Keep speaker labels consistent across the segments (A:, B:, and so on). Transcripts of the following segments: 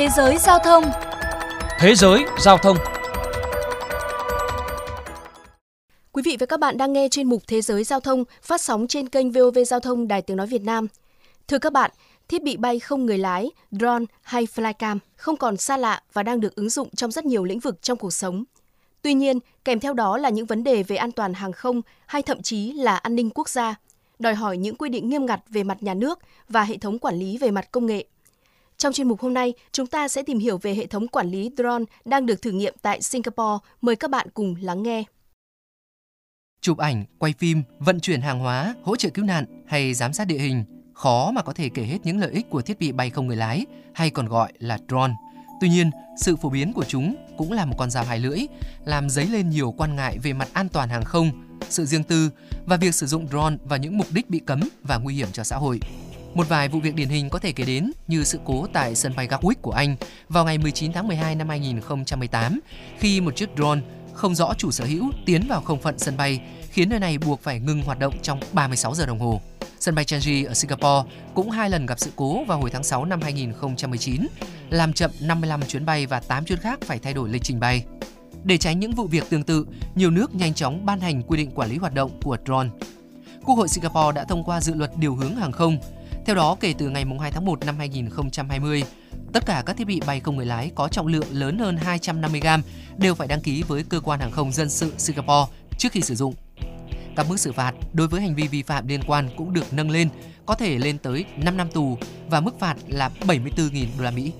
A: Thế giới giao thông
B: Thế giới giao thông
A: Quý vị và các bạn đang nghe chuyên mục Thế giới giao thông phát sóng trên kênh VOV Giao thông Đài Tiếng Nói Việt Nam. Thưa các bạn, thiết bị bay không người lái, drone hay flycam không còn xa lạ và đang được ứng dụng trong rất nhiều lĩnh vực trong cuộc sống. Tuy nhiên, kèm theo đó là những vấn đề về an toàn hàng không hay thậm chí là an ninh quốc gia, đòi hỏi những quy định nghiêm ngặt về mặt nhà nước và hệ thống quản lý về mặt công nghệ. Trong chuyên mục hôm nay, chúng ta sẽ tìm hiểu về hệ thống quản lý drone đang được thử nghiệm tại Singapore. Mời các bạn cùng lắng nghe.
C: Chụp ảnh, quay phim, vận chuyển hàng hóa, hỗ trợ cứu nạn hay giám sát địa hình, khó mà có thể kể hết những lợi ích của thiết bị bay không người lái hay còn gọi là drone. Tuy nhiên, sự phổ biến của chúng cũng là một con dao hai lưỡi, làm dấy lên nhiều quan ngại về mặt an toàn hàng không, sự riêng tư và việc sử dụng drone vào những mục đích bị cấm và nguy hiểm cho xã hội. Một vài vụ việc điển hình có thể kể đến như sự cố tại sân bay Gatwick của Anh vào ngày 19 tháng 12 năm 2018 khi một chiếc drone không rõ chủ sở hữu tiến vào không phận sân bay khiến nơi này buộc phải ngừng hoạt động trong 36 giờ đồng hồ. Sân bay Changi ở Singapore cũng hai lần gặp sự cố vào hồi tháng 6 năm 2019, làm chậm 55 chuyến bay và 8 chuyến khác phải thay đổi lịch trình bay. Để tránh những vụ việc tương tự, nhiều nước nhanh chóng ban hành quy định quản lý hoạt động của drone. Quốc hội Singapore đã thông qua dự luật điều hướng hàng không. Theo đó, kể từ ngày 2 tháng 1 năm 2020, tất cả các thiết bị bay không người lái có trọng lượng lớn hơn 250 gram đều phải đăng ký với cơ quan hàng không dân sự Singapore trước khi sử dụng. Các mức xử phạt đối với hành vi vi phạm liên quan cũng được nâng lên, có thể lên tới 5 năm tù và mức phạt là 74.000 đô la Mỹ.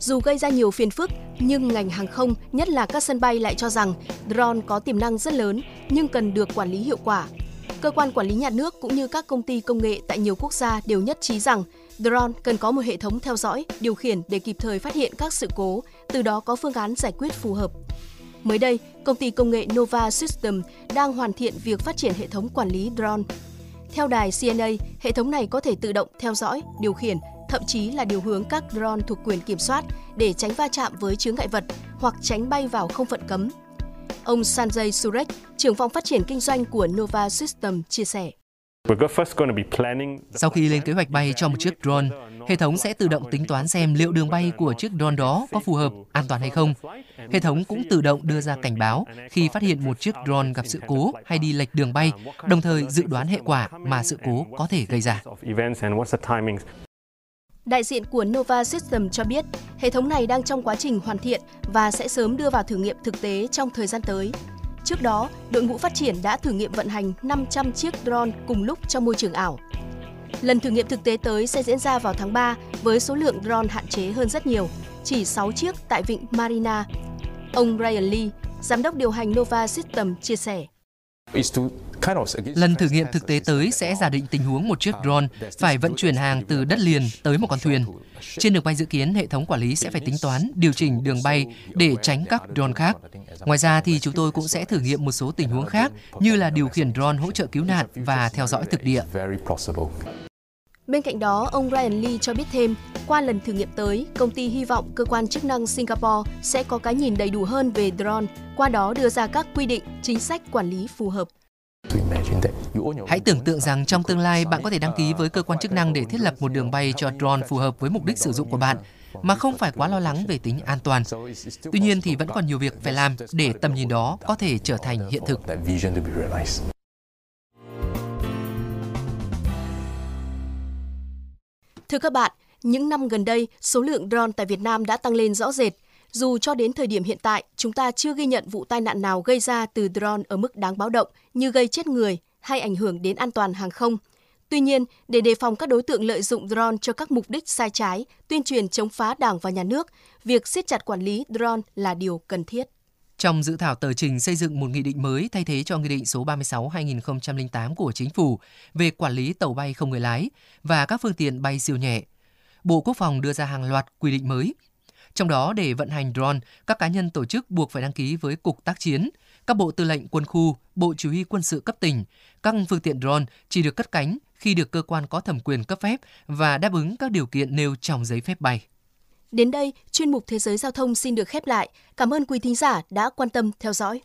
A: Dù gây ra nhiều phiền phức, nhưng ngành hàng không, nhất là các sân bay lại cho rằng drone có tiềm năng rất lớn nhưng cần được quản lý hiệu quả. Cơ quan quản lý nhà nước cũng như các công ty công nghệ tại nhiều quốc gia đều nhất trí rằng drone cần có một hệ thống theo dõi, điều khiển để kịp thời phát hiện các sự cố, từ đó có phương án giải quyết phù hợp. Mới đây, công ty công nghệ Nova System đang hoàn thiện việc phát triển hệ thống quản lý drone. Theo đài CNA, hệ thống này có thể tự động theo dõi, điều khiển, thậm chí là điều hướng các drone thuộc quyền kiểm soát để tránh va chạm với chướng ngại vật hoặc tránh bay vào không phận cấm. Ông Sanjay Surek, trưởng phòng phát triển kinh doanh của Nova System chia sẻ.
C: Sau khi lên kế hoạch bay cho một chiếc drone, hệ thống sẽ tự động tính toán xem liệu đường bay của chiếc drone đó có phù hợp, an toàn hay không. Hệ thống cũng tự động đưa ra cảnh báo khi phát hiện một chiếc drone gặp sự cố hay đi lệch đường bay, đồng thời dự đoán hệ quả mà sự cố có thể gây ra.
A: Đại diện của Nova System cho biết, hệ thống này đang trong quá trình hoàn thiện và sẽ sớm đưa vào thử nghiệm thực tế trong thời gian tới. Trước đó, đội ngũ phát triển đã thử nghiệm vận hành 500 chiếc drone cùng lúc trong môi trường ảo. Lần thử nghiệm thực tế tới sẽ diễn ra vào tháng 3 với số lượng drone hạn chế hơn rất nhiều, chỉ 6 chiếc tại vịnh Marina. Ông Ryan Lee, giám đốc điều hành Nova System chia sẻ.
C: Lần thử nghiệm thực tế tới sẽ giả định tình huống một chiếc drone phải vận chuyển hàng từ đất liền tới một con thuyền. Trên đường bay dự kiến, hệ thống quản lý sẽ phải tính toán, điều chỉnh đường bay để tránh các drone khác. Ngoài ra thì chúng tôi cũng sẽ thử nghiệm một số tình huống khác như là điều khiển drone hỗ trợ cứu nạn và theo dõi thực địa.
A: Bên cạnh đó, ông Ryan Lee cho biết thêm, qua lần thử nghiệm tới, công ty hy vọng cơ quan chức năng Singapore sẽ có cái nhìn đầy đủ hơn về drone, qua đó đưa ra các quy định, chính sách quản lý phù hợp.
C: Hãy tưởng tượng rằng trong tương lai bạn có thể đăng ký với cơ quan chức năng để thiết lập một đường bay cho drone phù hợp với mục đích sử dụng của bạn mà không phải quá lo lắng về tính an toàn. Tuy nhiên thì vẫn còn nhiều việc phải làm để tầm nhìn đó có thể trở thành hiện thực.
A: Thưa các bạn, những năm gần đây, số lượng drone tại Việt Nam đã tăng lên rõ rệt. Dù cho đến thời điểm hiện tại, chúng ta chưa ghi nhận vụ tai nạn nào gây ra từ drone ở mức đáng báo động như gây chết người hay ảnh hưởng đến an toàn hàng không. Tuy nhiên, để đề phòng các đối tượng lợi dụng drone cho các mục đích sai trái, tuyên truyền chống phá Đảng và Nhà nước, việc siết chặt quản lý drone là điều cần thiết.
C: Trong dự thảo tờ trình xây dựng một nghị định mới thay thế cho nghị định số 36/2008 của chính phủ về quản lý tàu bay không người lái và các phương tiện bay siêu nhẹ, Bộ Quốc phòng đưa ra hàng loạt quy định mới. Trong đó để vận hành drone, các cá nhân tổ chức buộc phải đăng ký với Cục Tác chiến, các bộ tư lệnh quân khu, Bộ Chỉ huy quân sự cấp tỉnh. Các phương tiện drone chỉ được cất cánh khi được cơ quan có thẩm quyền cấp phép và đáp ứng các điều kiện nêu trong giấy phép bay.
A: Đến đây, chuyên mục Thế giới Giao thông xin được khép lại. Cảm ơn quý thính giả đã quan tâm theo dõi.